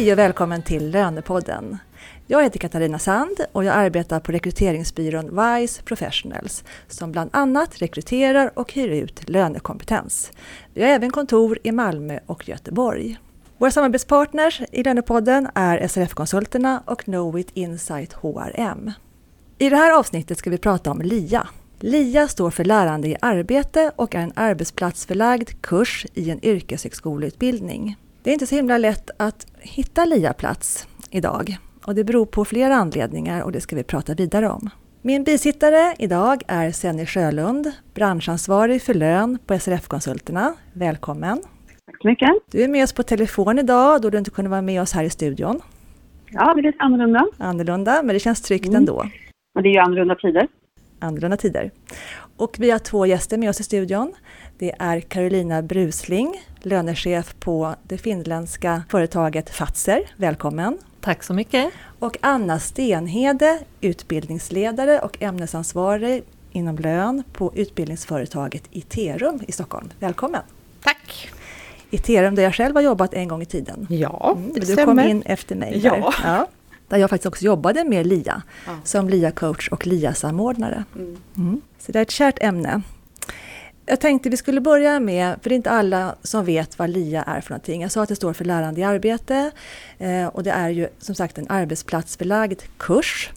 Hej och välkommen till Lönepodden. Jag heter Katarina Sand och jag arbetar på rekryteringsbyrån Wise Professionals som bland annat rekryterar och hyr ut lönekompetens. Vi har även kontor i Malmö och Göteborg. Våra samarbetspartners i Lönepodden är SRF-konsulterna och Knowit Insight HRM. I det här avsnittet ska vi prata om LIA. LIA står för Lärande i arbete och är en arbetsplatsförlagd kurs i en yrkeshögskoleutbildning. Det är inte så himla lätt att hitta LIA-plats idag och det beror på flera anledningar och det ska vi prata vidare om. Min bisittare idag är Senny Sjölund, branschansvarig för lön på SRF-konsulterna. Välkommen! Tack så mycket! Du är med oss på telefon idag då du inte kunde vara med oss här i studion. Ja, det är lite annorlunda. Annorlunda, men det känns tryggt mm. ändå. Och det är ju annorlunda tider. Annorlunda tider. Och vi har två gäster med oss i studion. Det är Carolina Brusling, lönechef på det finländska företaget Fatser. Välkommen! Tack så mycket! Och Anna Stenhede, utbildningsledare och ämnesansvarig inom lön på utbildningsföretaget Iterum i Stockholm. Välkommen! Tack! Iterum där jag själv har jobbat en gång i tiden. Ja, mm, det Du stämmer. kom in efter mig. Ja. ja. Där jag faktiskt också jobbade med LIA ja. som LIA-coach och LIA-samordnare. Mm. Mm. Så det är ett kärt ämne. Jag tänkte vi skulle börja med, för det är inte alla som vet vad LIA är för någonting. Jag sa att det står för lärande i arbete eh, och det är ju som sagt en arbetsplatsförlagd kurs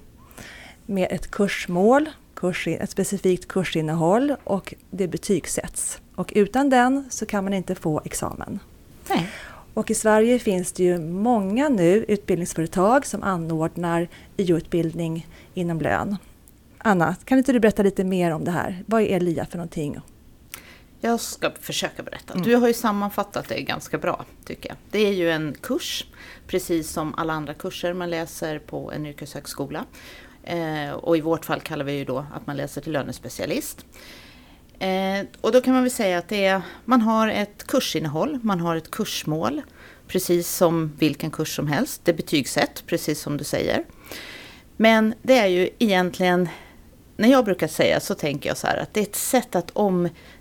med ett kursmål, kurs, ett specifikt kursinnehåll och det betygsätts. Och utan den så kan man inte få examen. Nej. Och i Sverige finns det ju många nu utbildningsföretag som anordnar IO-utbildning inom lön. Anna, kan inte du berätta lite mer om det här? Vad är LIA för någonting? Jag ska försöka berätta. Mm. Du har ju sammanfattat det ganska bra, tycker jag. Det är ju en kurs, precis som alla andra kurser man läser på en yrkeshögskola. Eh, och i vårt fall kallar vi ju då att man läser till lönespecialist. Eh, och då kan man väl säga att det är, man har ett kursinnehåll, man har ett kursmål, precis som vilken kurs som helst. Det är betygsätt, precis som du säger. Men det är ju egentligen, när jag brukar säga så tänker jag så här att det är ett sätt att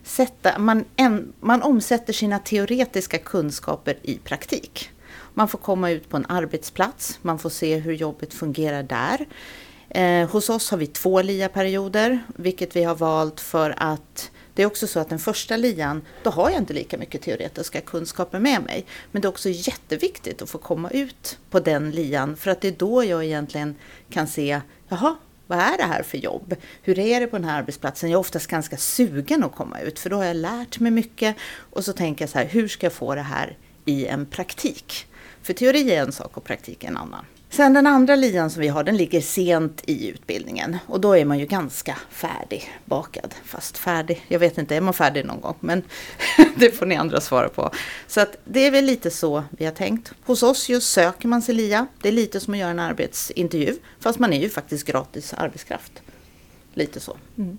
sätta, man, en, man omsätter sina teoretiska kunskaper i praktik. Man får komma ut på en arbetsplats, man får se hur jobbet fungerar där. Eh, hos oss har vi två LIA-perioder, vilket vi har valt för att det är också så att den första lian, då har jag inte lika mycket teoretiska kunskaper med mig. Men det är också jätteviktigt att få komma ut på den lian, för att det är då jag egentligen kan se, jaha, vad är det här för jobb? Hur är det på den här arbetsplatsen? Jag är oftast ganska sugen att komma ut, för då har jag lärt mig mycket. Och så tänker jag så här, hur ska jag få det här i en praktik? För teori är en sak och praktik är en annan. Sen den andra lian som vi har, den ligger sent i utbildningen. Och då är man ju ganska färdig bakad. Fast färdig, jag vet inte, är man färdig någon gång? Men det får ni andra svara på. Så att det är väl lite så vi har tänkt. Hos oss just söker man sig LIA. Det är lite som att göra en arbetsintervju. Fast man är ju faktiskt gratis arbetskraft. Lite så. Mm.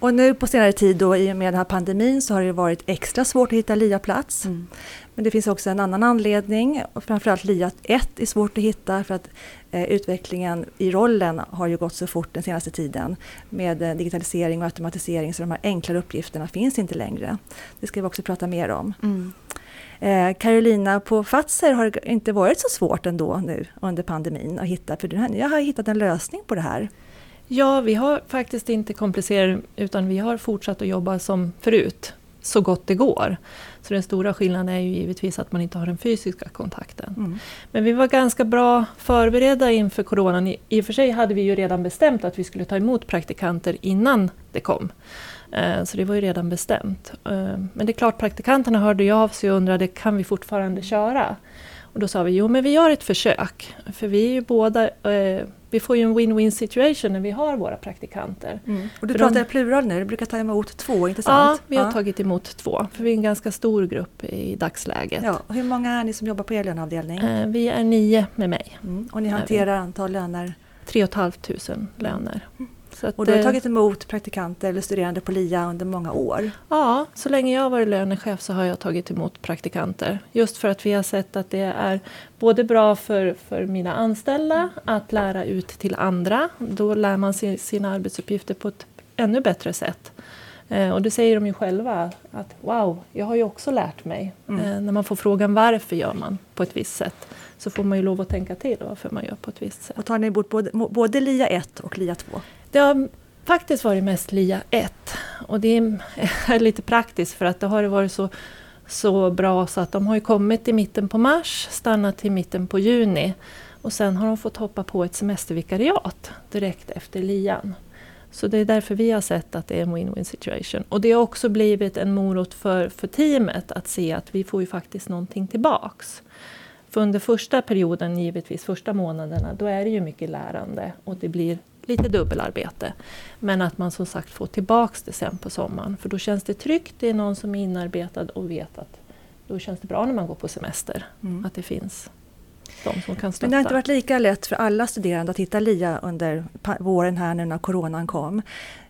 Och nu på senare tid då, i och med den här pandemin så har det varit extra svårt att hitta LIA-plats. Mm. Men det finns också en annan anledning. Och framförallt LIA 1 är svårt att hitta för att eh, utvecklingen i rollen har ju gått så fort den senaste tiden. Med eh, digitalisering och automatisering så de här enklare uppgifterna finns inte längre. Det ska vi också prata mer om. Mm. Eh, Carolina, på Fatser har det inte varit så svårt ändå nu under pandemin att hitta, för jag har hittat en lösning på det här. Ja, vi har faktiskt inte komplicerat utan vi har fortsatt att jobba som förut, så gott det går. Så den stora skillnaden är ju givetvis att man inte har den fysiska kontakten. Mm. Men vi var ganska bra förberedda inför coronan. I och för sig hade vi ju redan bestämt att vi skulle ta emot praktikanter innan det kom. Eh, så det var ju redan bestämt. Eh, men det är klart, praktikanterna hörde ju av sig och undrade, kan vi fortfarande köra? Och då sa vi, jo men vi gör ett försök. För vi är ju båda, eh, vi får ju en win-win situation när vi har våra praktikanter. Mm. Och du för pratar de, plural nu, du brukar ta emot två, inte sant? Ja, vi har ja. tagit emot två. För vi är en ganska stor grupp i dagsläget. Ja. Och hur många är ni som jobbar på er löneavdelning? Eh, vi är nio med mig. Mm. Och ni hanterar antal löner? Tre och ett halvt tusen löner. Mm. Att, och du har tagit emot praktikanter eller studerande på LIA under många år? Ja, så länge jag har varit lönechef så har jag tagit emot praktikanter. Just för att vi har sett att det är både bra för, för mina anställda att lära ut till andra. Då lär man sig sina arbetsuppgifter på ett ännu bättre sätt. Eh, och det säger de ju själva att wow, jag har ju också lärt mig. Mm. Eh, när man får frågan varför gör man på ett visst sätt så får man ju lov att tänka till varför man gör på ett visst sätt. Och tar ni bort både, både LIA 1 och LIA 2? Det har faktiskt varit mest LIA 1 och det är lite praktiskt för att det har varit så så bra så att de har ju kommit i mitten på mars, stannat till mitten på juni och sen har de fått hoppa på ett semestervikariat direkt efter lian. Så det är därför vi har sett att det är en win-win situation. Och det har också blivit en morot för, för teamet att se att vi får ju faktiskt någonting tillbaks. För under första perioden, givetvis första månaderna, då är det ju mycket lärande och det blir lite dubbelarbete. Men att man som sagt får tillbaks det sen på sommaren. För då känns det tryggt, det är någon som är inarbetad och vet att då känns det bra när man går på semester. Mm. Att det finns de som kan stötta. Men det har inte varit lika lätt för alla studerande att hitta LIA under våren här nu när coronan kom.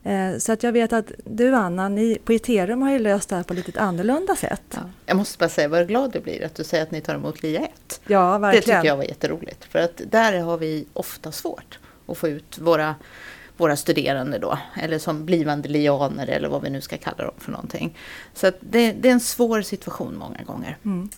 Eh, så att jag vet att du Anna, ni på Iterum har ju löst det här på lite annorlunda sätt. Ja. Jag måste bara säga vad glad jag blir att du säger att ni tar emot LIA 1. Ja, verkligen. Det tycker jag var jätteroligt. För att där har vi ofta svårt att få ut våra, våra studerande då. Eller som blivande lianer eller vad vi nu ska kalla dem för någonting. Så det, det, är en svår situation många gånger. Mm.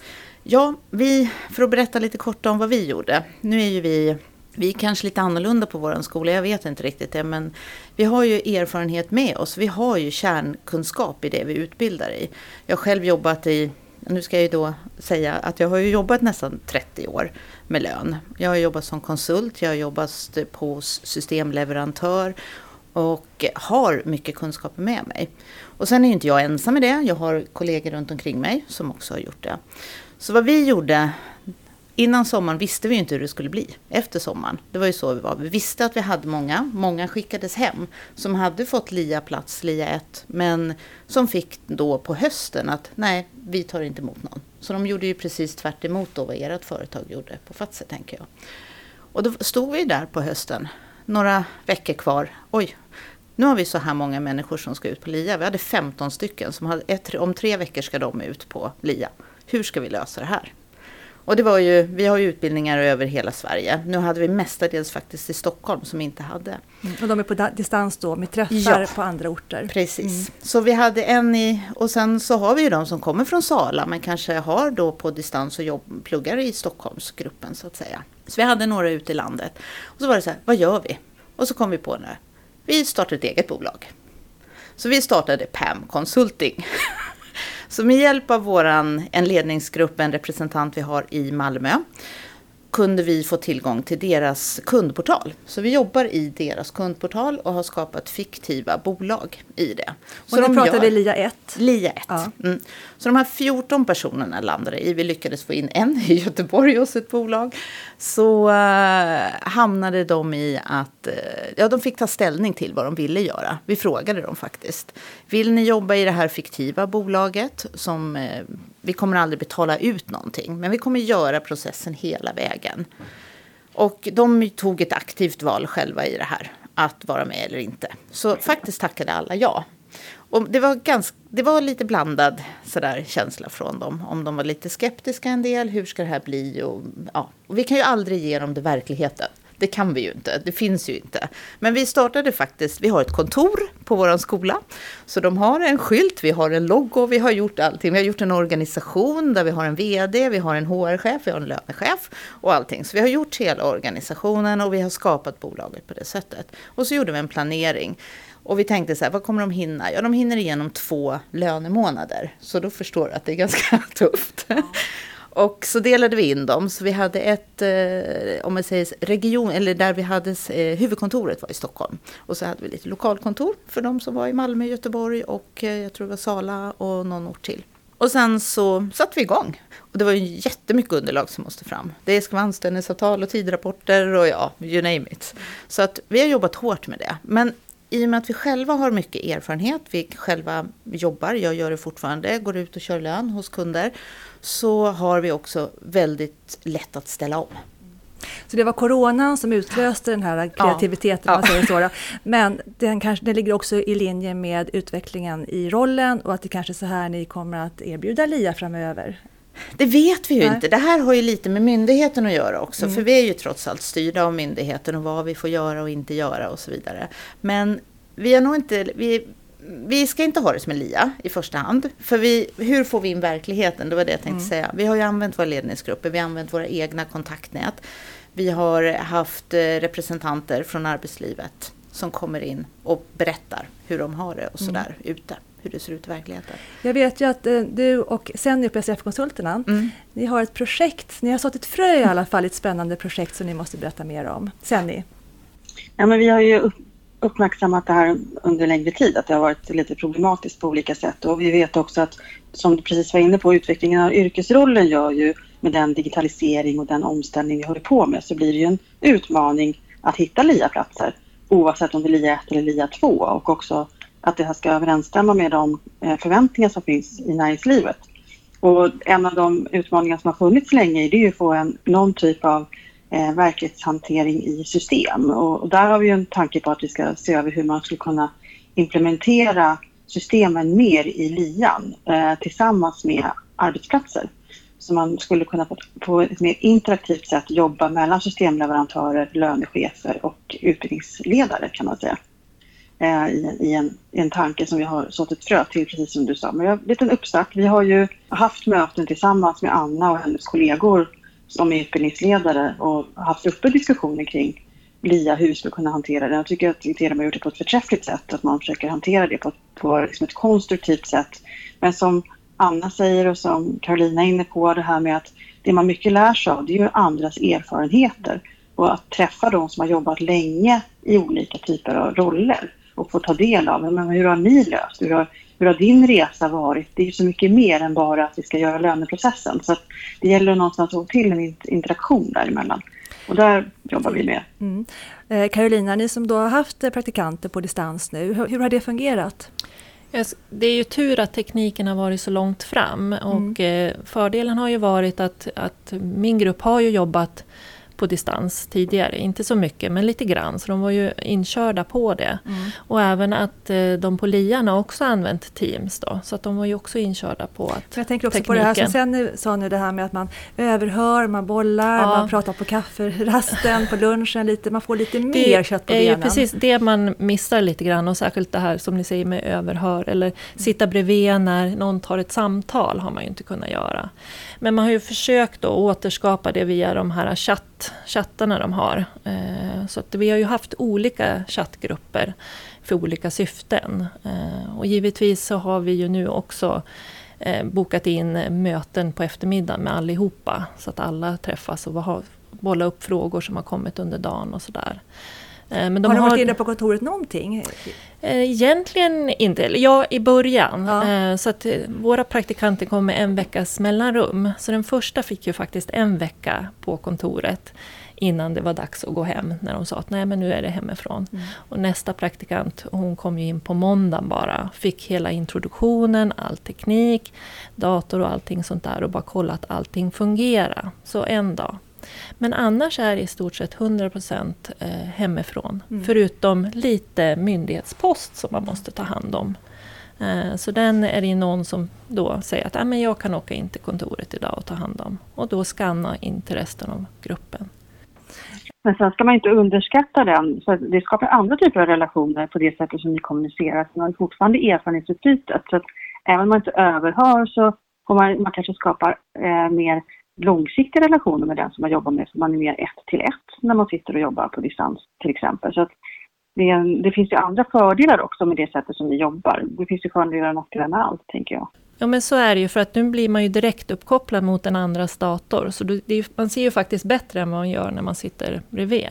Ja, vi, för att berätta lite kort om vad vi gjorde. Nu är ju vi, vi är kanske lite annorlunda på vår skola, jag vet inte riktigt det, men vi har ju erfarenhet med oss. Vi har ju kärnkunskap i det vi utbildar i. Jag har själv jobbat i nu ska jag ju då säga att jag har ju jobbat nästan 30 år med lön. Jag har jobbat som konsult, jag har jobbat på systemleverantör och har mycket kunskaper med mig. Och sen är ju inte jag ensam med det, jag har kollegor runt omkring mig som också har gjort det. Så vad vi gjorde Innan sommaren visste vi inte hur det skulle bli efter sommaren. Det var ju så vi var. Vi visste att vi hade många. Många skickades hem som hade fått LIA-plats, LIA 1, men som fick då på hösten att nej, vi tar inte emot någon. Så de gjorde ju precis tvärt emot då vad ert företag gjorde på Fatse, tänker jag. Och då stod vi där på hösten, några veckor kvar. Oj, nu har vi så här många människor som ska ut på LIA. Vi hade 15 stycken som hade, ett, om tre veckor ska de ut på LIA. Hur ska vi lösa det här? Och det var ju, vi har ju utbildningar över hela Sverige. Nu hade vi mestadels faktiskt i Stockholm som inte hade. Mm. Och de är på distans då med träffar ja, på andra orter? Precis. Mm. Så vi hade en i, och sen så har vi ju de som kommer från Sala men kanske har då på distans och jobb, pluggar i Stockholmsgruppen så att säga. Så vi hade några ute i landet. Och så var det så här, vad gör vi? Och så kom vi på det. Vi startar ett eget bolag. Så vi startade PAM Consulting. Så med hjälp av våran, en ledningsgrupp, en representant vi har i Malmö, kunde vi få tillgång till deras kundportal. Så vi jobbar i deras kundportal och har skapat fiktiva bolag i det. Så och de pratar vi LIA 1? LIA 1. Ja. Mm. Så de här 14 personerna landade i, vi lyckades få in en i Göteborg hos ett bolag. Så uh, hamnade de i att, Eh, ja de fick ta ställning till vad de ville göra. Vi frågade dem faktiskt. Vill ni jobba i det här fiktiva bolaget som eh, vi kommer aldrig betala ut någonting, men vi kommer göra processen hela vägen. Och de tog ett aktivt val själva i det här, att vara med eller inte. Så faktiskt tackade alla ja. Och det, var ganska, det var lite blandad sådär känsla från dem. Om de var lite skeptiska en del, hur ska det här bli? Och, ja. och vi kan ju aldrig ge dem det verkligheten. Det kan vi ju inte, det finns ju inte. Men vi startade faktiskt, vi har ett kontor på vår skola. Så de har en skylt, vi har en logo, vi har gjort allting. Vi har gjort en organisation där vi har en VD, vi har en HR-chef, vi har en lönechef och allting. Så vi har gjort hela organisationen och vi har skapat bolaget på det sättet. Och så gjorde vi en planering. Och vi tänkte så här, vad kommer de hinna? Ja, de hinner igenom två lönemånader. Så då förstår du att det är ganska tufft. Ja. Och så delade vi in dem. Så vi hade ett, eh, om man säger region, eller där vi hade eh, huvudkontoret var i Stockholm. Och så hade vi lite lokalkontor för de som var i Malmö, Göteborg och eh, jag tror det var Sala och någon ort till. Och sen så satte vi igång. Och det var ju jättemycket underlag som måste fram. Det ska vara anställningsavtal och tidrapporter och ja, you name it. Så att vi har jobbat hårt med det. Men i och med att vi själva har mycket erfarenhet, vi själva jobbar, jag gör det fortfarande, går ut och kör lön hos kunder, så har vi också väldigt lätt att ställa om. Så det var coronan som utlöste den här kreativiteten, ja. man säger så. Då. Men den, kanske, den ligger också i linje med utvecklingen i rollen och att det kanske är så här ni kommer att erbjuda LIA framöver? Det vet vi ju Nej. inte. Det här har ju lite med myndigheten att göra också. Mm. För vi är ju trots allt styrda av myndigheten och vad vi får göra och inte göra och så vidare. Men vi är nog inte... Vi, vi ska inte ha det som en LIA i första hand. För vi, hur får vi in verkligheten? Det var det jag tänkte mm. säga. Vi har ju använt våra ledningsgrupper, vi har använt våra egna kontaktnät. Vi har haft eh, representanter från arbetslivet som kommer in och berättar hur de har det och mm. sådär mm. ute hur det ser ut i verkligheten. Jag vet ju att eh, du och Senny på SRF-konsulterna, mm. ni har ett projekt, ni har sått ett frö i alla fall, ett spännande projekt som ni måste berätta mer om. Senny? Ja, men vi har ju uppmärksammat det här under längre tid, att det har varit lite problematiskt på olika sätt och vi vet också att, som du precis var inne på, utvecklingen av yrkesrollen gör ju med den digitalisering och den omställning vi håller på med så blir det ju en utmaning att hitta LIA-platser oavsett om det är LIA 1 eller LIA 2 och också att det här ska överensstämma med de eh, förväntningar som finns i näringslivet. Och en av de utmaningar som har funnits länge är ju att få en, någon typ av eh, verklighetshantering i system. Och, och, där har vi en tanke på att vi ska se över hur man skulle kunna implementera systemen mer i lian eh, tillsammans med arbetsplatser. Så man skulle kunna på, på ett mer interaktivt sätt jobba mellan systemleverantörer, lönechefer och utbildningsledare kan man säga. Eh, i, i, en, i en tanke som vi har sått ett frö till, precis som du sa. Men en liten uppstart. Vi har ju haft möten tillsammans med Anna och hennes kollegor som är utbildningsledare och haft uppe diskussioner kring LIA, hur vi skulle kunna hantera det. Jag tycker att Iterum har gjort det på ett förträffligt sätt, att man försöker hantera det på, på liksom ett konstruktivt sätt. Men som Anna säger och som Karolina är inne på, det här med att det man mycket lär sig av, det är ju andras erfarenheter och att träffa de som har jobbat länge i olika typer av roller och få ta del av. Men hur har ni löst? Hur har, hur har din resa varit? Det är ju så mycket mer än bara att vi ska göra löneprocessen. Så det gäller att någonstans få till en interaktion däremellan. Och där jobbar vi med. Mm. Eh, Carolina, ni som då har haft praktikanter på distans nu, hur, hur har det fungerat? Det är ju tur att tekniken har varit så långt fram och mm. fördelen har ju varit att, att min grupp har ju jobbat på distans tidigare. Inte så mycket, men lite grann. Så de var ju inkörda på det. Mm. Och även att eh, de på LIAN har också använt Teams. Då, så att de var ju också inkörda på att Jag tänker också tekniken. på det här som sen sa nu, det här med att man överhör, man bollar, ja. man pratar på kafferasten, på lunchen, lite, man får lite mer kött på benen. Det är ju precis det man missar lite grann och särskilt det här som ni säger med överhör eller sitta bredvid när någon tar ett samtal har man ju inte kunnat göra. Men man har ju försökt att återskapa det via de här chatt, chattarna de har. Eh, så att vi har ju haft olika chattgrupper för olika syften. Eh, och givetvis så har vi ju nu också eh, bokat in möten på eftermiddagen med allihopa. Så att alla träffas och bollar upp frågor som har kommit under dagen och sådär. Men de har de varit inne på kontoret någonting? Egentligen inte. Ja, i början. Ja. Så att våra praktikanter kom med en veckas mellanrum. Så den första fick ju faktiskt en vecka på kontoret innan det var dags att gå hem, när de sa att nej men nu är det hemifrån. Mm. Och nästa praktikant, hon kom ju in på måndagen bara, fick hela introduktionen, all teknik, dator och allting sånt där och bara kolla att allting fungerar. Så en dag. Men annars är det i stort sett 100% eh, hemifrån. Mm. Förutom lite myndighetspost som man måste ta hand om. Eh, så den är det någon som då säger att ah, jag kan åka in till kontoret idag och ta hand om. Och då skanna in till resten av gruppen. Men sen ska man inte underskatta den, för det skapar andra typer av relationer på det sättet som ni kommunicerar. Man har fortfarande erfarenhetsutbytet. Så att även om man inte överhör så får man, man kanske skapar eh, mer långsiktiga relationer med den som man jobbar med, så man är mer ett till ett när man sitter och jobbar på distans till exempel. Så att det, det finns ju andra fördelar också med det sättet som vi jobbar. Det finns ju fördelar och nackdelar med allt, tänker jag. Ja men så är det ju, för att nu blir man ju direkt uppkopplad mot den andras dator. Så det, man ser ju faktiskt bättre än vad man gör när man sitter bredvid.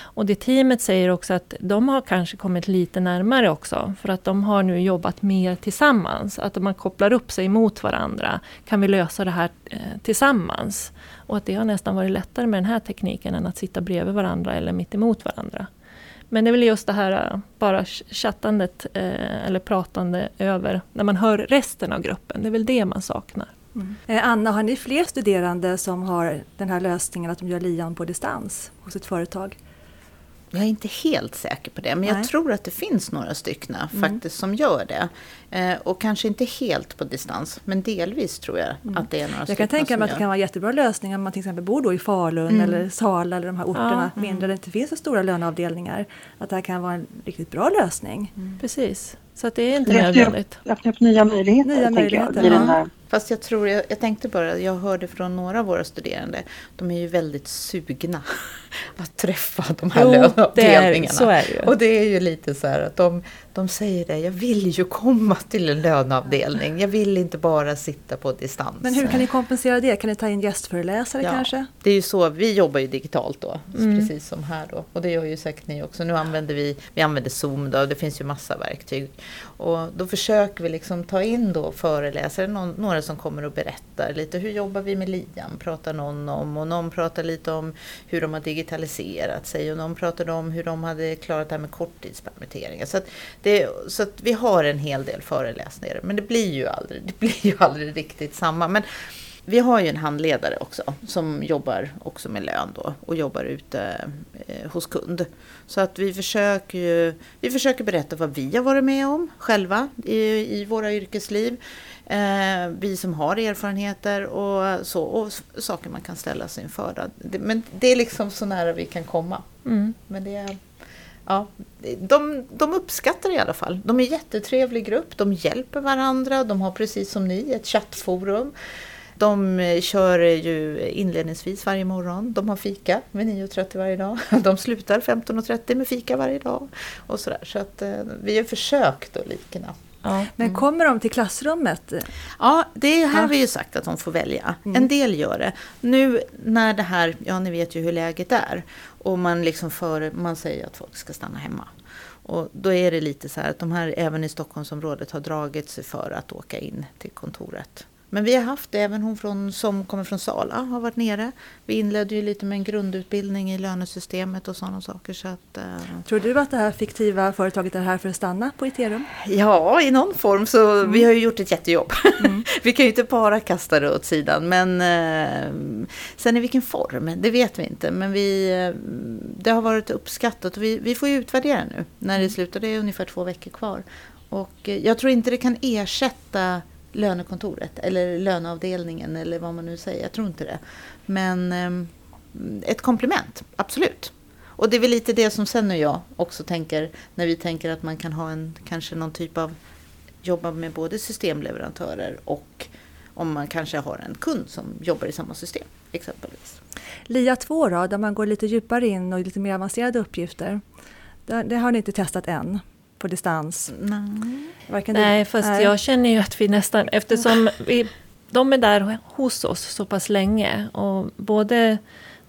Och det teamet säger också att de har kanske kommit lite närmare också. För att de har nu jobbat mer tillsammans. Att man kopplar upp sig mot varandra. Kan vi lösa det här eh, tillsammans? Och att det har nästan varit lättare med den här tekniken än att sitta bredvid varandra eller mitt emot varandra. Men det är väl just det här äh, bara chattandet eh, eller pratande över, när man hör resten av gruppen. Det är väl det man saknar. Mm. Eh, Anna, har ni fler studerande som har den här lösningen att de gör lian på distans hos ett företag? Jag är inte helt säker på det, men Nej. jag tror att det finns några stycken faktiskt som gör det. Eh, och kanske inte helt på distans, men delvis tror jag att det är några Jag kan tänka mig att det kan vara en jättebra lösning om man till exempel bor då i Falun Mm. eller Sala eller de här orterna mindre där det inte finns så stora löneavdelningar. Att det här kan vara en riktigt bra lösning. Precis, så att det är inte Det öppnar ju upp, nödvändigt. öppnar upp nya möjligheter, Nya möjligheter, jag. Ja. här. Fast jag tror, jag, jag tänkte bara, jag hörde från några av våra studerande, de är ju väldigt sugna att träffa de här Jo, det är, löneavdelningarna. så är det ju. Och det är ju lite så här att de, de säger det, jag vill ju komma till en löneavdelning, jag vill inte bara sitta på distans. Men hur kan ni kompensera det? Kan ni ta in gästföreläsare Ja. kanske? Det är ju så, vi jobbar ju digitalt då, Mm. precis som här då. Och det gör ju säkert ni också. Nu använder vi, vi använder Zoom då, det finns ju massa verktyg. Och då försöker vi liksom ta in då föreläsare, någon, några som kommer och berättar lite, hur jobbar vi med LIAM? pratar någon om. Och någon pratar lite om hur de har digitaliserat sig och någon pratade om hur de hade klarat det här med korttidspermitteringar. Så, att det, så att vi har en hel del föreläsningar, men det blir ju aldrig, det blir ju aldrig riktigt samma. Men vi har ju en handledare också som jobbar också med lön då och jobbar ute eh, hos kund. Så att vi försöker ju, vi försöker berätta vad vi har varit med om själva i, i våra yrkesliv. Eh, vi som har erfarenheter och så och saker man kan ställa sig inför. Då. Det, men det är liksom så nära vi kan komma. Mm. Men det är, ja, de, de uppskattar i alla fall. De är en jättetrevlig grupp, de hjälper varandra, de har precis som ni ett chattforum. De eh, kör ju inledningsvis varje morgon. De har fika vid 9.30 varje dag. De slutar 15.30 med fika varje dag. Och sådär. Så att eh, vi har försökt att likna. Ja. Men kommer de till klassrummet? Ja, det här Ja. har vi ju sagt att de får välja. En del gör det. Nu när det här, ja ni vet ju hur läget är. Och man liksom för, man säger att folk ska stanna hemma. Och då är det lite så här att de här även i Stockholmsområdet har dragit sig för att åka in till kontoret. Men vi har haft det, även hon från, som kommer från Sala har varit nere. Vi inledde ju lite med en grundutbildning i lönesystemet och sådana saker. Så att, eh, Tror du att det här fiktiva företaget är här för att stanna på Iterum? Ja, i någon form. Så vi har ju gjort ett jättejobb. vi kan ju inte bara kasta det åt sidan. Men eh, sen i vilken form, det vet vi inte. Men vi, eh, det har varit uppskattat. Vi, vi får ju utvärdera nu när det slutar. Det är ungefär två veckor kvar. Och eh, jag tror inte det kan ersätta lönekontoret eller löneavdelningen eller vad man nu säger. Jag tror inte det. Men eh, ett komplement, absolut. Och det är väl lite det som sen och jag också tänker när vi tänker att man kan ha en kanske någon typ av jobba med både systemleverantörer och om man kanske har en kund som jobbar i samma system exempelvis. LIA 2 då, där man går lite djupare in och lite mer avancerade uppgifter. Det, det har ni inte testat än på distans? Nej. Nej, fast Nej. jag känner ju att vi nästan, eftersom vi, de är där hos oss så pass länge och både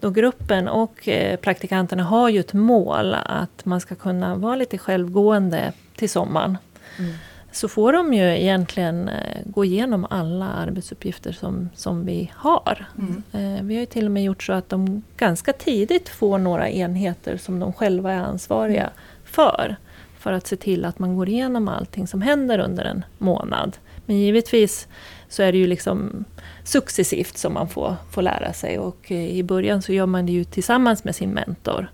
då gruppen och eh, praktikanterna har ju ett mål att man ska kunna vara lite självgående till sommaren. Mm. Så får de ju egentligen eh, gå igenom alla arbetsuppgifter som, som vi har. Eh, vi har ju till och med gjort så att de ganska tidigt får några enheter som de själva är ansvariga för. För att se till att man går igenom allting som händer under en månad. Men givetvis så är det ju liksom successivt som man får, får lära sig. Och eh, i början så gör man det ju tillsammans med sin mentor.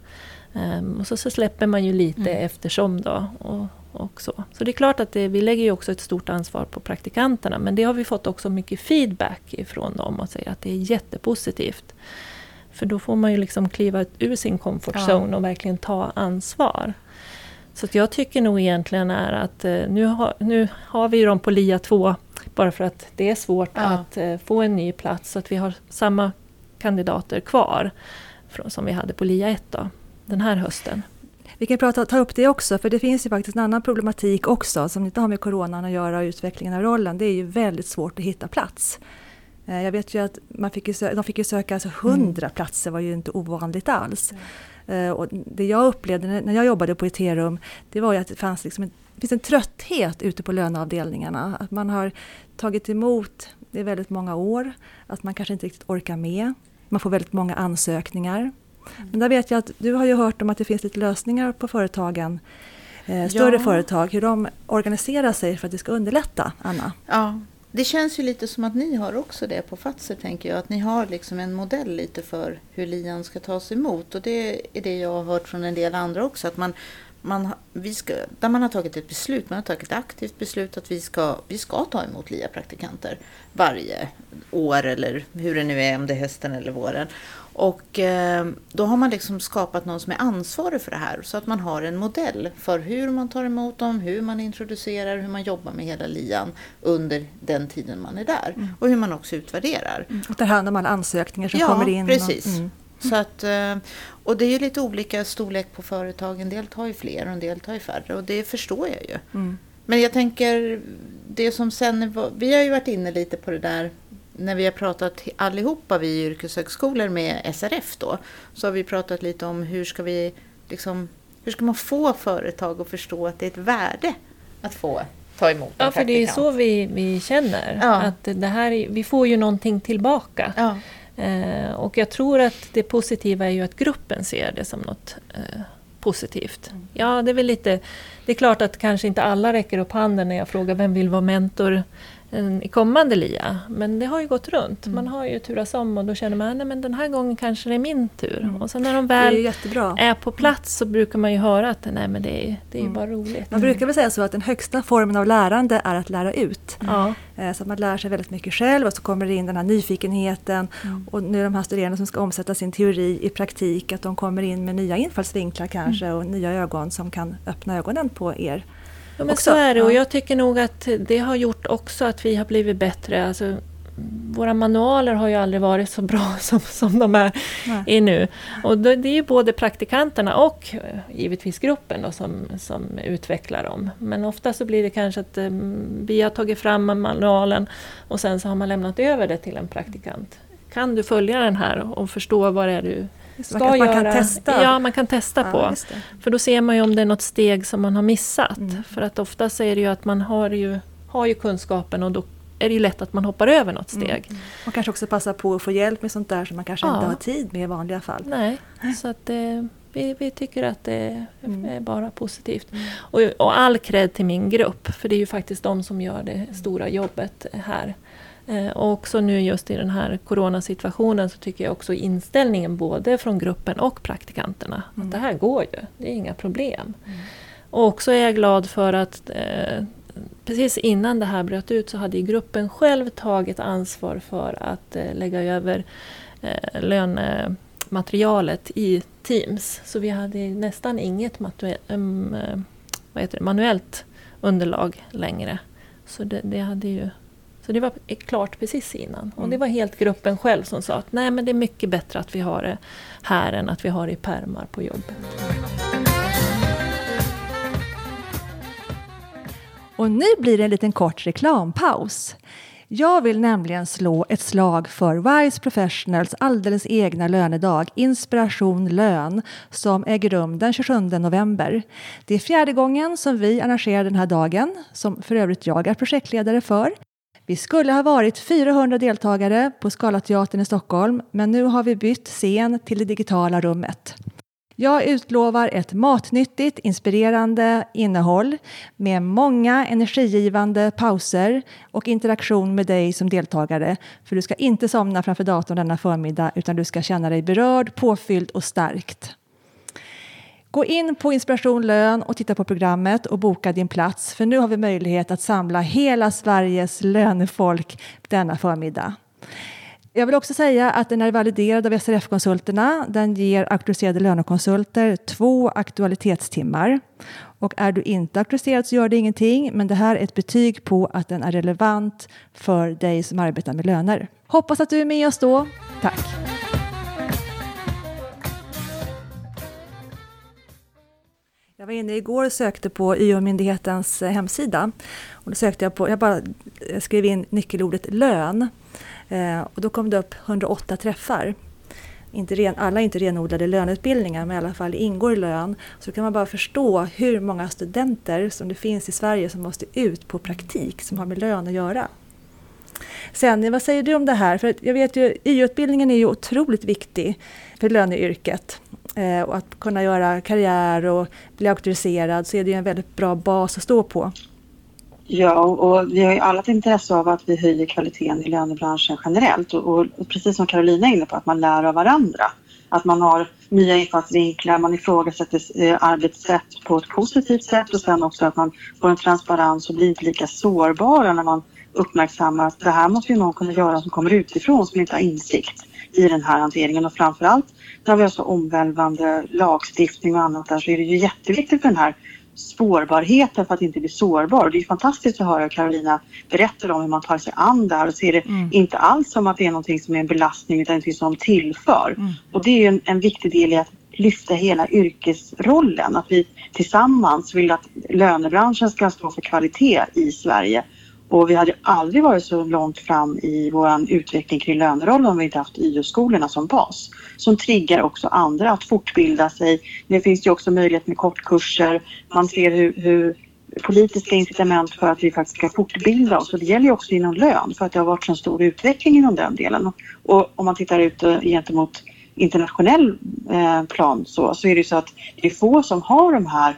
Ehm, och så, så släpper man ju lite eftersom då. Och, och så. så det är klart att det, vi lägger ju också ett stort ansvar på praktikanterna. Men det har vi fått också mycket feedback ifrån dem och säger att det är jättepositivt. För då får man ju liksom kliva ur sin comfort Ja. zone och verkligen ta ansvar. Så att jag tycker nog egentligen är att eh, nu, har, nu har vi dem på LIA 2 bara för att det är svårt Ja. att eh, få en ny plats. Så att vi har samma kandidater kvar som vi hade på LIA 1 då, den här hösten. Vi kan prata, ta upp det också, för det finns ju faktiskt en annan problematik också som inte har med coronan att göra och utvecklingen av rollen. Det är ju väldigt svårt att hitta plats. Eh, Jag vet ju att man fick ju de fick ju söka alltså 100 platser, var ju inte ovanligt alls. Eh, Och det jag upplevde när- jag jobbade på Iterum, det var ju att det fanns liksom en, det finns en trötthet ute på löneavdelningarna. Att man har tagit emot, det är väldigt många år, att man kanske inte riktigt orkar med. Man får väldigt många ansökningar. Men där vet jag att du har ju hört om att det finns lite lösningar på företagen, eh, större Ja. företag, hur de organiserar sig för att det ska underlätta, Anna. Ja, det känns ju lite som att ni har också det på Fatser tänker jag. Att ni har liksom en modell lite för hur lian ska tas emot. Och det är det jag har hört från en del andra också. Att man, man, vi ska, där man har tagit ett beslut, man har tagit ett aktivt beslut att vi ska, vi ska ta emot LIA-praktikanter varje år eller hur det nu är, om det är hösten eller våren. Och eh, då har man liksom skapat någon som är ansvarig för det här så att man har en modell för hur man tar emot dem, hur man introducerar, hur man jobbar med hela lian under den tiden man är där mm. och hur man också utvärderar. Mm. Och tar hand om alla ansökningar som ja, kommer in. Ja, precis. Och, mm. Så att, eh, och det är ju lite olika storlek på företag. En del tar ju fler och en del tar ju färre och det förstår jag ju. Mm. Men jag tänker, det som sen, vi har ju varit inne lite på det där när vi har pratat allihopa vi yrkeshögskolor med SRF då, så har vi pratat lite om hur ska vi liksom, hur ska man få företag att förstå att det är ett värde att få ta emot en Ja, för det är så vi, vi känner. Ja. Att det här, vi får ju någonting tillbaka. Ja. Eh, och jag tror att det positiva är ju att gruppen ser det som något eh, positivt. Mm. Ja, det är väl lite... Det är klart att kanske inte alla räcker upp handen när jag frågar vem vill vara mentor i kommande LIA. Men det har ju gått runt. Mm. Man har ju turas om och då känner man att den här gången kanske det är min tur. Mm. Och sen när de väl är, är, på plats så brukar man ju höra att nej, men det är, det är mm. bara roligt. Man brukar väl säga så att den högsta formen av lärande är att lära ut. Mm. Så att man lär sig väldigt mycket själv och så kommer det in den här nyfikenheten. Mm. Och nu de här studerande som ska omsätta sin teori i praktik, att de kommer in med nya infallsvinklar kanske mm. och nya ögon som kan öppna ögonen på er. Ja, men också. så är det och jag tycker nog att det har gjort också att vi har blivit bättre. Alltså, våra manualer har ju aldrig varit så bra som, som de är, är nu. Och det är både praktikanterna och eh, givetvis gruppen då, som, som utvecklar dem. Men ofta så blir det kanske att um, vi har tagit fram manualen och sen så har man lämnat över det till en praktikant. Kan du följa den här och förstå vad det är du ska man, man göra. kan testa? Ja, man kan testa ja, på. För då ser man ju om det är något steg som man har missat. Mm. För att ofta så är det ju att man har ju, har ju kunskapen och då är det ju lätt att man hoppar över något mm. steg. Mm. Man kanske också passar på att få hjälp med sånt där som man kanske ja. inte har tid med i vanliga fall. Nej, så att eh, vi, vi, tycker att det mm. är bara positivt. Mm. Och, och all cred till min grupp, för det är ju faktiskt de som gör det stora jobbet här. Eh, och också nu just i den här coronasituationen så tycker jag också inställningen både från gruppen och praktikanterna mm. att det här går ju, det är inga problem. Mm. Och också är jag glad för att eh, precis innan det här bröt ut så hade gruppen själv tagit ansvar för att eh, lägga över eh, lönematerialet i Teams. Så vi hade nästan inget heter det, manuellt underlag längre. Så det, det hade ju så det var klart precis innan. Och det mm. var helt gruppen själv som sa att nej men det är mycket bättre att vi har det här än att vi har det i pärmar på jobbet. Och nu blir det en liten kort reklampaus. Jag vill nämligen slå ett slag för Wise Professionals alldeles egna lönedag, Inspiration Lön, som äger rum den 27 november. Det är fjärde gången som vi arrangerar den här dagen, som för övrigt jag är projektledare för. Vi skulle ha varit 400 deltagare på Scalateatern i Stockholm, men nu har vi bytt scen till det digitala rummet. Jag utlovar ett matnyttigt, inspirerande innehåll med många energigivande pauser och interaktion med dig som deltagare. För du ska inte somna framför datorn denna förmiddag utan du ska känna dig berörd, påfylld och stärkt. Gå in på Inspiration Lön och titta på programmet och boka din plats för nu har vi möjlighet att samla hela Sveriges lönefolk denna förmiddag. Jag vill också säga att den är validerad av SRF-konsulterna. Den ger auktoriserade lönekonsulter två aktualitetstimmar. Och är du inte auktoriserad så gör det ingenting, men det här är ett betyg på att den är relevant för dig som arbetar med löner. Hoppas att du är med oss då. Tack! Jag var inne igår och sökte på YH-myndighetens eh, hemsida. Och då sökte jag på, jag bara eh, skrev in nyckelordet lön. Eh, och då kom det upp 108 träffar. Inte ren, alla är inte renodlade löneutbildningar, men i alla fall ingår lön. Så kan man bara förstå hur många studenter som det finns i Sverige som måste ut på praktik som har med lön att göra. Sen, vad säger du om det här? För jag vet ju, YO-utbildningen är ju otroligt viktig för löneyrket. Eh, och att kunna göra karriär och bli auktoriserad så är det ju en väldigt bra bas att stå på. Ja, och vi har ju alla ett intresse av att vi höjer kvaliteten i lönebranschen generellt och, och precis som Carolina är inne på, att man lär av varandra. Att man har nya infallsvinklar, man ifrågasätter eh, arbetssätt på ett positivt sätt och sen också att man får en transparens och blir inte lika sårbara när man uppmärksammar att det här måste ju någon kunna göra som kommer utifrån som inte har insikt i den här hanteringen och framförallt när vi har så omvälvande lagstiftning och annat där så är det ju jätteviktigt för den här spårbarheten för att inte bli sårbar. Det är fantastiskt att höra Carolina berätta om hur man tar sig an det här och ser det mm. inte alls som att det är någonting som är en belastning utan någonting som tillför. Mm. Och det är en, en viktig del i att lyfta hela yrkesrollen. Att vi tillsammans vill att lönebranschen ska stå för kvalitet i Sverige och vi hade aldrig varit så långt fram i vår utveckling kring löneroll om vi inte haft YO-skolorna som bas. Som triggar också andra att fortbilda sig. Nu finns det också möjlighet med kortkurser. Man ser hur, hur politiska incitament för att vi faktiskt ska fortbilda oss. Och det gäller ju också inom lön för att det har varit så stor utveckling inom den delen. Och om man tittar ut eh, gentemot internationell eh, plan så, så är det så att det är få som har de här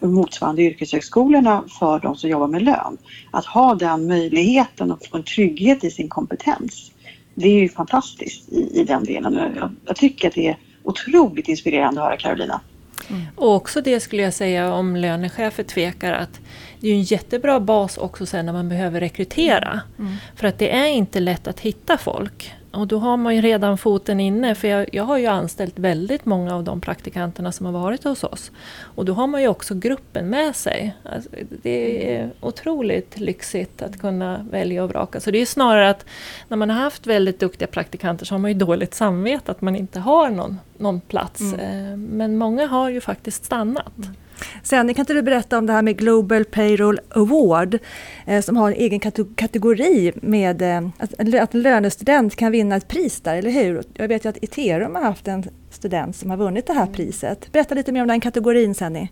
motsvarande yrkeshögskolorna för de som jobbar med lön. Att ha den möjligheten och få en trygghet i sin kompetens. Det är ju fantastiskt i, i den delen. Jag, jag tycker att det är otroligt inspirerande att höra Carolina. Mm. Och också det skulle jag säga om lönechefer tvekar att det är en jättebra bas också sen när man behöver rekrytera. Mm. För att det är inte lätt att hitta folk. Och då har man ju redan foten inne, för jag, jag, har ju anställt väldigt många av de praktikanterna som har varit hos oss. Och då har man ju också gruppen med sig. Alltså, det är otroligt lyxigt att kunna välja och vraka. Så det är snarare att när man har haft väldigt duktiga praktikanter så har man ju dåligt samvete att man inte har någon, någon plats. Mm. Eh, men många har ju faktiskt stannat. Mm. Sen kan inte du berätta om det här med Global Payroll Award eh, som har en egen kategori med eh, att, att en lönestudent kan vinna ett pris där, eller hur? Jag vet ju att Iterum har haft en student som har vunnit det här priset. Berätta lite mer om den kategorin Senni.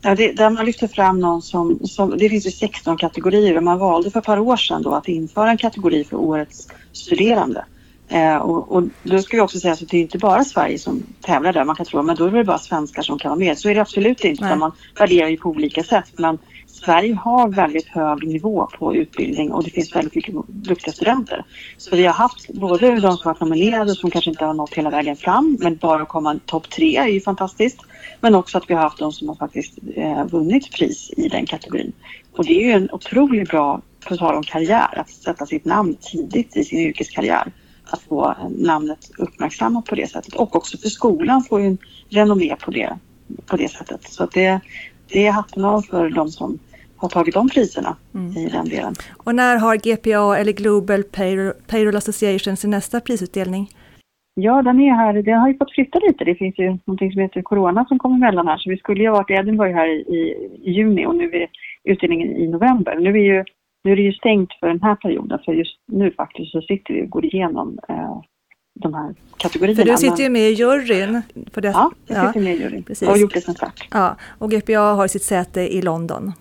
Ja, det, där man lyfter fram någon som, som, det finns ju 16 kategorier och man valde för ett par år sedan då att införa en kategori för årets studerande. Eh, och, och, då ska vi också säga att det är inte bara Sverige som tävlar där. Man kan tro att då är det bara svenskar som kan vara med. Så är det absolut inte. Nej. Man värderar ju på olika sätt. Men Sverige har väldigt hög nivå på utbildning och det finns väldigt mycket duktiga studenter. Så vi har haft både de som varit nominerade och som kanske inte har nått hela vägen fram men bara att komma topp tre är ju fantastiskt. Men också att vi har haft de som har faktiskt eh, vunnit pris i den kategorin. Och det är ju en otroligt bra, på tal om karriär, att sätta sitt namn tidigt i sin yrkeskarriär att få namnet uppmärksammat på det sättet. Och också för skolan får ju en renommé på det, på det sättet. Så att det, det är hatten av för de som har tagit de priserna mm. i den delen. Och när har GPA eller Global Payroll, Payroll Association sin nästa prisutdelning? Ja, den är här. Den har ju fått flytta lite. Det finns ju någonting som heter Corona som kommer emellan här. Så vi skulle ju ha varit i Edinburgh här i, i, juni och nu är utdelningen i november. Nu är ju nu är det ju stängt för den här perioden, för just nu faktiskt så sitter vi och går igenom eh, de här kategorierna. För du sitter ju med i juryn. För det, ja, jag sitter med i juryn precis. och har gjort det sen start. Ja, och GPA har sitt säte i London.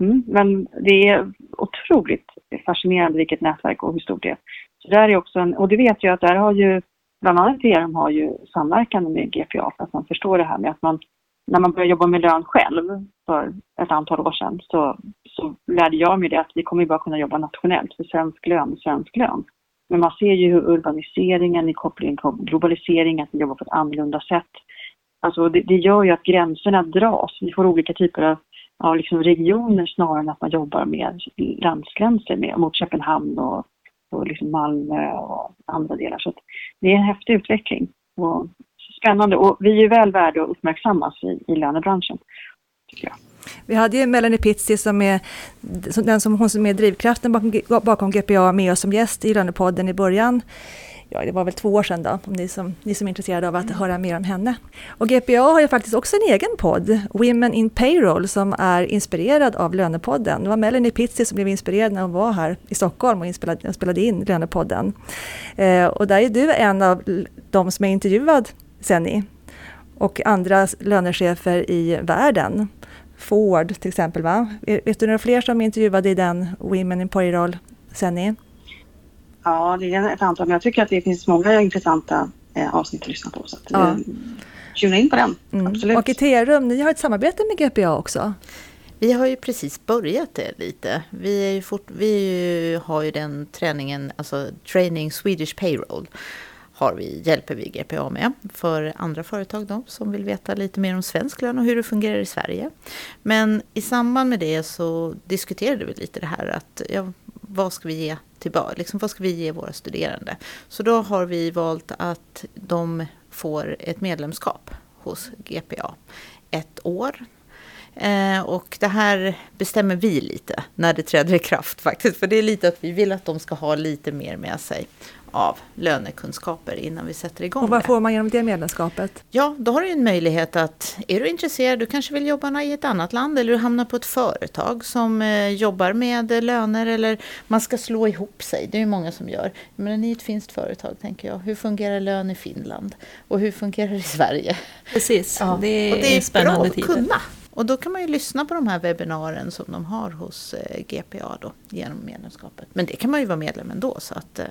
Mm, men det är otroligt fascinerande vilket nätverk och hur stort det är. Så där är också en, och det vet jag att där har ju, bland annat TRM har ju samverkan med GPA för att man förstår det här med att man när man började jobba med lön själv för ett antal år sedan så, så lärde jag mig det att vi kommer bara kunna jobba nationellt för svensk lön, svensk lön. Men man ser ju hur urbaniseringen i koppling till globalisering, att vi jobbar på ett annorlunda sätt. Alltså det, det gör ju att gränserna dras. Vi får olika typer av, ja, liksom regioner snarare än att man jobbar med landsgränser med, mot Köpenhamn och, och liksom Malmö och andra delar. Så det är en häftig utveckling. Och spännande och vi är väl värda att uppmärksammas i, i lönebranschen. Tycker jag. Vi hade ju Melanie Pizzi som är den som, hon som är drivkraften bakom, bakom GPA med oss som gäst i Lönepodden i början. Ja, det var väl två år sedan då, om ni som, ni som är intresserade av att höra mer om henne. Och GPA har ju faktiskt också en egen podd, Women in Payroll, som är inspirerad av Lönepodden. Det var Melanie Pizzi som blev inspirerad när hon var här i Stockholm och inspelade, spelade in Lönepodden. Eh, och där är du en av de som är intervjuad Senni och andra lönechefer i världen. Ford till exempel, va? Vet du några fler som intervjuade i den Women in Payroll, Senni? Ja, det är ett antal, men jag tycker att det finns många intressanta eh, avsnitt att lyssna på. Så att, ja. eh, tuna in på den, mm. absolut. Och Iterum, ni har ett samarbete med GPA också? Vi har ju precis börjat det lite. Vi, är ju fort, vi har ju den träningen, alltså Training Swedish Payroll har vi, hjälper vi GPA med för andra företag då, som vill veta lite mer om svensk lön och hur det fungerar i Sverige. Men i samband med det så diskuterade vi lite det här att ja, vad ska vi ge tillbaka, liksom, vad ska vi ge våra studerande? Så då har vi valt att de får ett medlemskap hos GPA ett år Eh, och det här bestämmer vi lite när det träder i kraft faktiskt. För det är lite att vi vill att de ska ha lite mer med sig av lönekunskaper innan vi sätter igång Och vad får man genom det medlemskapet? Ja, då har du en möjlighet att, är du intresserad, du kanske vill jobba i ett annat land eller du hamnar på ett företag som eh, jobbar med löner eller man ska slå ihop sig, det är ju många som gör. Men ni är ett finskt företag, tänker jag. Hur fungerar lön i Finland? Och hur fungerar det i Sverige? Precis, ja. det är, och det är spännande bra att kunna. Och då kan man ju lyssna på de här webbinaren som de har hos eh, GPA då, genom medlemskapet. Men det kan man ju vara medlem ändå. Så att, eh,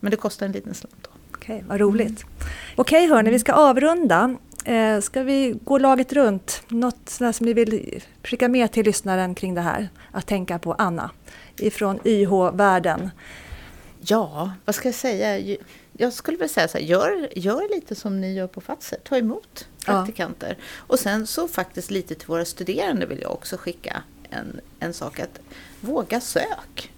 men det kostar en liten slant. Då. Okej, vad roligt. Mm. Okej hörni, vi ska avrunda. Eh, ska vi gå laget runt? Något som ni vill skicka med till lyssnaren kring det här? Att tänka på Anna ifrån YH-världen. Ja, vad ska jag säga? Jag skulle väl säga så här, gör, gör lite som ni gör på Fatser. Ta emot praktikanter. Ja. Och sen så faktiskt lite till våra studerande vill jag också skicka en, en sak. Att våga sök.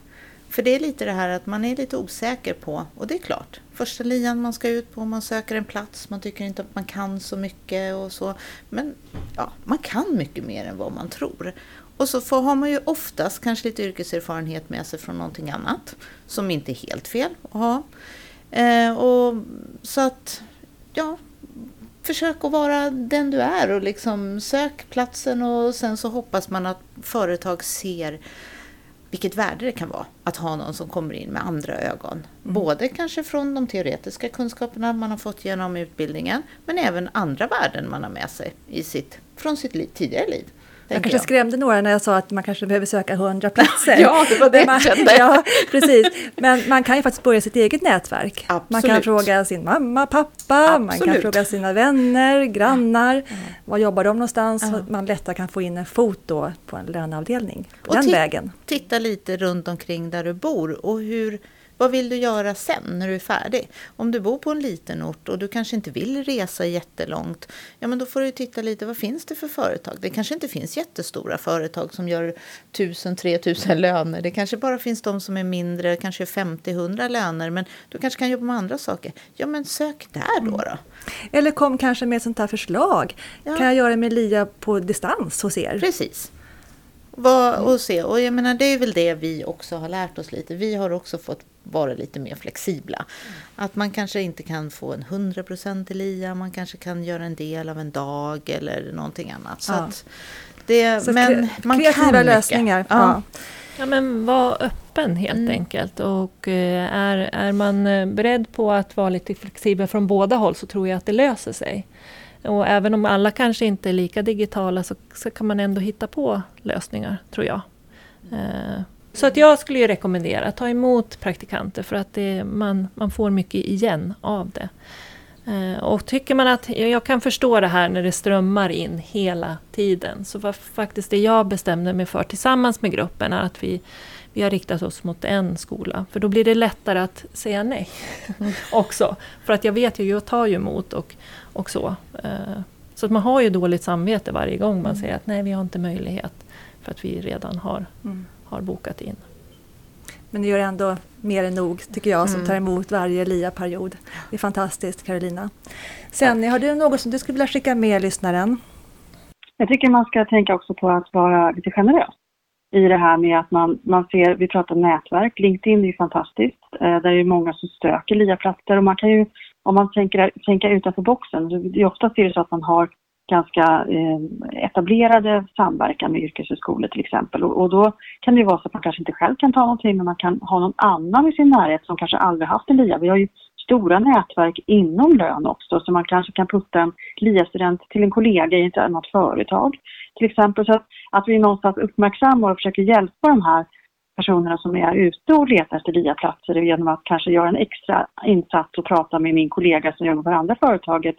För det är lite det här att man är lite osäker på, och det är klart, första lian man ska ut på, man söker en plats, man tycker inte att man kan så mycket och så. Men ja, man kan mycket mer än vad man tror. Och så får, har man ju oftast kanske lite yrkeserfarenhet med sig från någonting annat, som inte är helt fel att ha. Eh, och, så att, ja, försök att vara den du är och liksom sök platsen och sen så hoppas man att företag ser vilket värde det kan vara att ha någon som kommer in med andra ögon. Mm. Både kanske från de teoretiska kunskaperna man har fått genom utbildningen men även andra värden man har med sig i sitt, från sitt liv, tidigare liv. Jag kanske jag. skrämde några när jag sa att man kanske behöver söka 100 platser. ja, det var det man, jag kände. Ja, precis. Men man kan ju faktiskt börja sitt eget nätverk. Absolut. Man kan fråga sin mamma, pappa, Absolut. man kan fråga sina vänner, grannar. Ja. Var jobbar de någonstans? Att man lättare kan få in en fot då på en löneavdelning. På och den vägen. Titta lite runt omkring där du bor och hur vad vill du göra sen när du är färdig? Om du bor på en liten ort och du kanske inte vill resa jättelångt, ja men då får du titta lite, vad finns det för företag? Det kanske inte finns jättestora företag som gör 1000-3000 löner. Det kanske bara finns de som är mindre, kanske 50-100 löner, men du kanske kan jobba med andra saker. Ja men sök där då. då. Eller kom kanske med ett sånt här förslag. Ja. Kan jag göra med LIA på distans hos er? Precis. Vad, och se. Och jag menar, det är väl det vi också har lärt oss lite. Vi har också fått vara lite mer flexibla. Att man kanske inte kan få en 100% LIA, man kanske kan göra en del av en dag eller någonting annat. Så, ja. det, så men man kreativa kan lösningar. Ja. ja. Ja. men var öppen helt mm. enkelt. Och eh, är, är man eh, beredd på att vara lite flexibel från båda håll så tror jag att det löser sig. Och även om alla kanske inte är lika digitala så, så kan man ändå hitta på lösningar, tror jag. Eh, så att jag skulle ju rekommendera att ta emot praktikanter för att det, man, man får mycket igen av det. Eh, och tycker man att, jag kan förstå det här när det strömmar in hela tiden, så var faktiskt det jag bestämde mig för tillsammans med gruppen är att vi, vi har riktat oss mot en skola, för då blir det lättare att säga nej också. För att jag vet ju, jag tar ju emot och, och så. Eh, så att man har ju dåligt samvete varje gång man mm. säger att nej, vi har inte möjlighet, för att vi redan har mm har bokat in. Men det gör ändå mer än nog, tycker jag, som mm. tar emot varje LIA-period. Det är fantastiskt, Carolina. Sen, har du något som du skulle vilja skicka med lyssnaren? Jag tycker man ska tänka också på att vara lite generös i det här med att man, man ser, vi pratar nätverk, LinkedIn är ju fantastiskt, eh, där är många som söker LIA-platser och man kan ju, om man tänker, tänker utanför boxen, det är oftast är det så att man har ganska eh, etablerade samverkan med yrkeshögskolor till exempel. Och, och, då kan det ju vara så att man kanske inte själv kan ta någonting men man kan ha någon annan i sin närhet som kanske aldrig haft en LIA. Vi har ju stora nätverk inom lön också så man kanske kan putta en LIA-student till en kollega i ett annat företag till exempel. Så att, att vi någonstans uppmärksammar och försöker hjälpa de här personerna som är ute och letar efter LIA-platser genom att kanske göra en extra insats och prata med min kollega som jobbar på andra företaget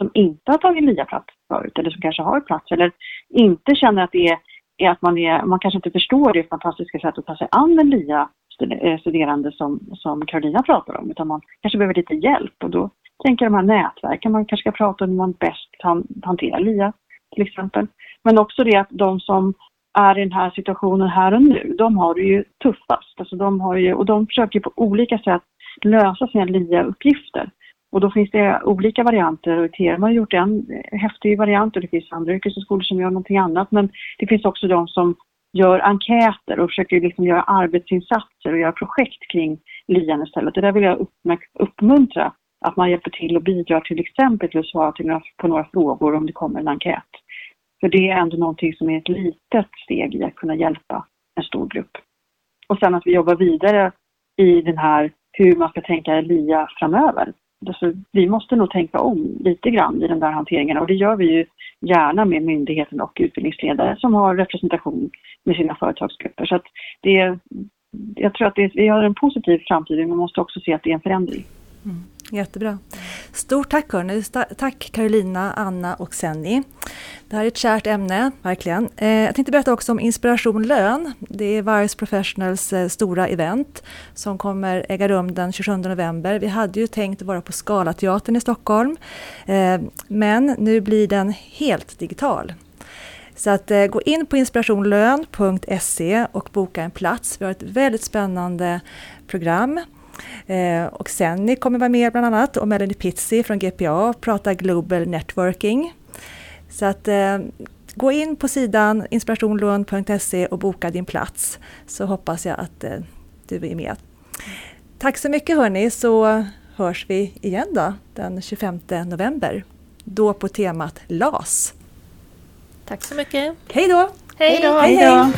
som inte har tagit nya plats förut eller som kanske har plats eller inte känner att det är är att man, är, man kanske inte förstår det fantastiska sätt att ta sig an en LIA-studerande eh, som, som Karolina pratar om, utan man kanske behöver lite hjälp och då tänker de här nätverken, man kanske ska prata om hur man bäst han, hanterar LIA till exempel. Men också det att de som är i den här situationen här och nu, de har det ju tuffast. Alltså de har ju, och de försöker på olika sätt lösa sina LIA-uppgifter. Och då finns det olika varianter och TRM har gjort en häftig variant och det finns andra yrkeshögskolor som gör någonting annat. Men det finns också de som gör enkäter och försöker liksom göra arbetsinsatser och göra projekt kring LIAN istället. Det där vill jag uppmuntra att man hjälper till och bidrar till exempel till att svara till några, på några frågor om det kommer en enkät. För det är ändå någonting som är ett litet steg i att kunna hjälpa en stor grupp. Och sen att vi jobbar vidare i den här hur man ska tänka LIA framöver. Alltså, vi måste nog tänka om lite grann i den där hanteringen och det gör vi ju gärna med myndigheten och utbildningsledare som har representation med sina företagsgrupper. Så att det, jag tror att det, vi har en positiv framtid men man måste också se att det är en förändring. Mm. Jättebra. Stort tack hörni. Tack Carolina, Anna och Senni. Det här är ett kärt ämne, verkligen. Eh, jag tänkte berätta också om Inspiration Lön. Det är Vice Professionals eh, stora event som kommer äga rum den 27 november. Vi hade ju tänkt vara på Scalateatern i Stockholm, eh, men nu blir den helt digital. Så att gå in på inspirationlön.se och boka en plats. Vi har ett väldigt spännande program Eh, och Senni kommer vara med bland annat och Melanie Pizzi från GPA pratar Global Networking. Så att eh, gå in på sidan inspirationlund.se och boka din plats så hoppas jag att eh, du är med. Tack så mycket hörni så hörs vi igen då den 25 november. Då på temat LAS. Tack så mycket. Hej då! Hej då! Hej, hej.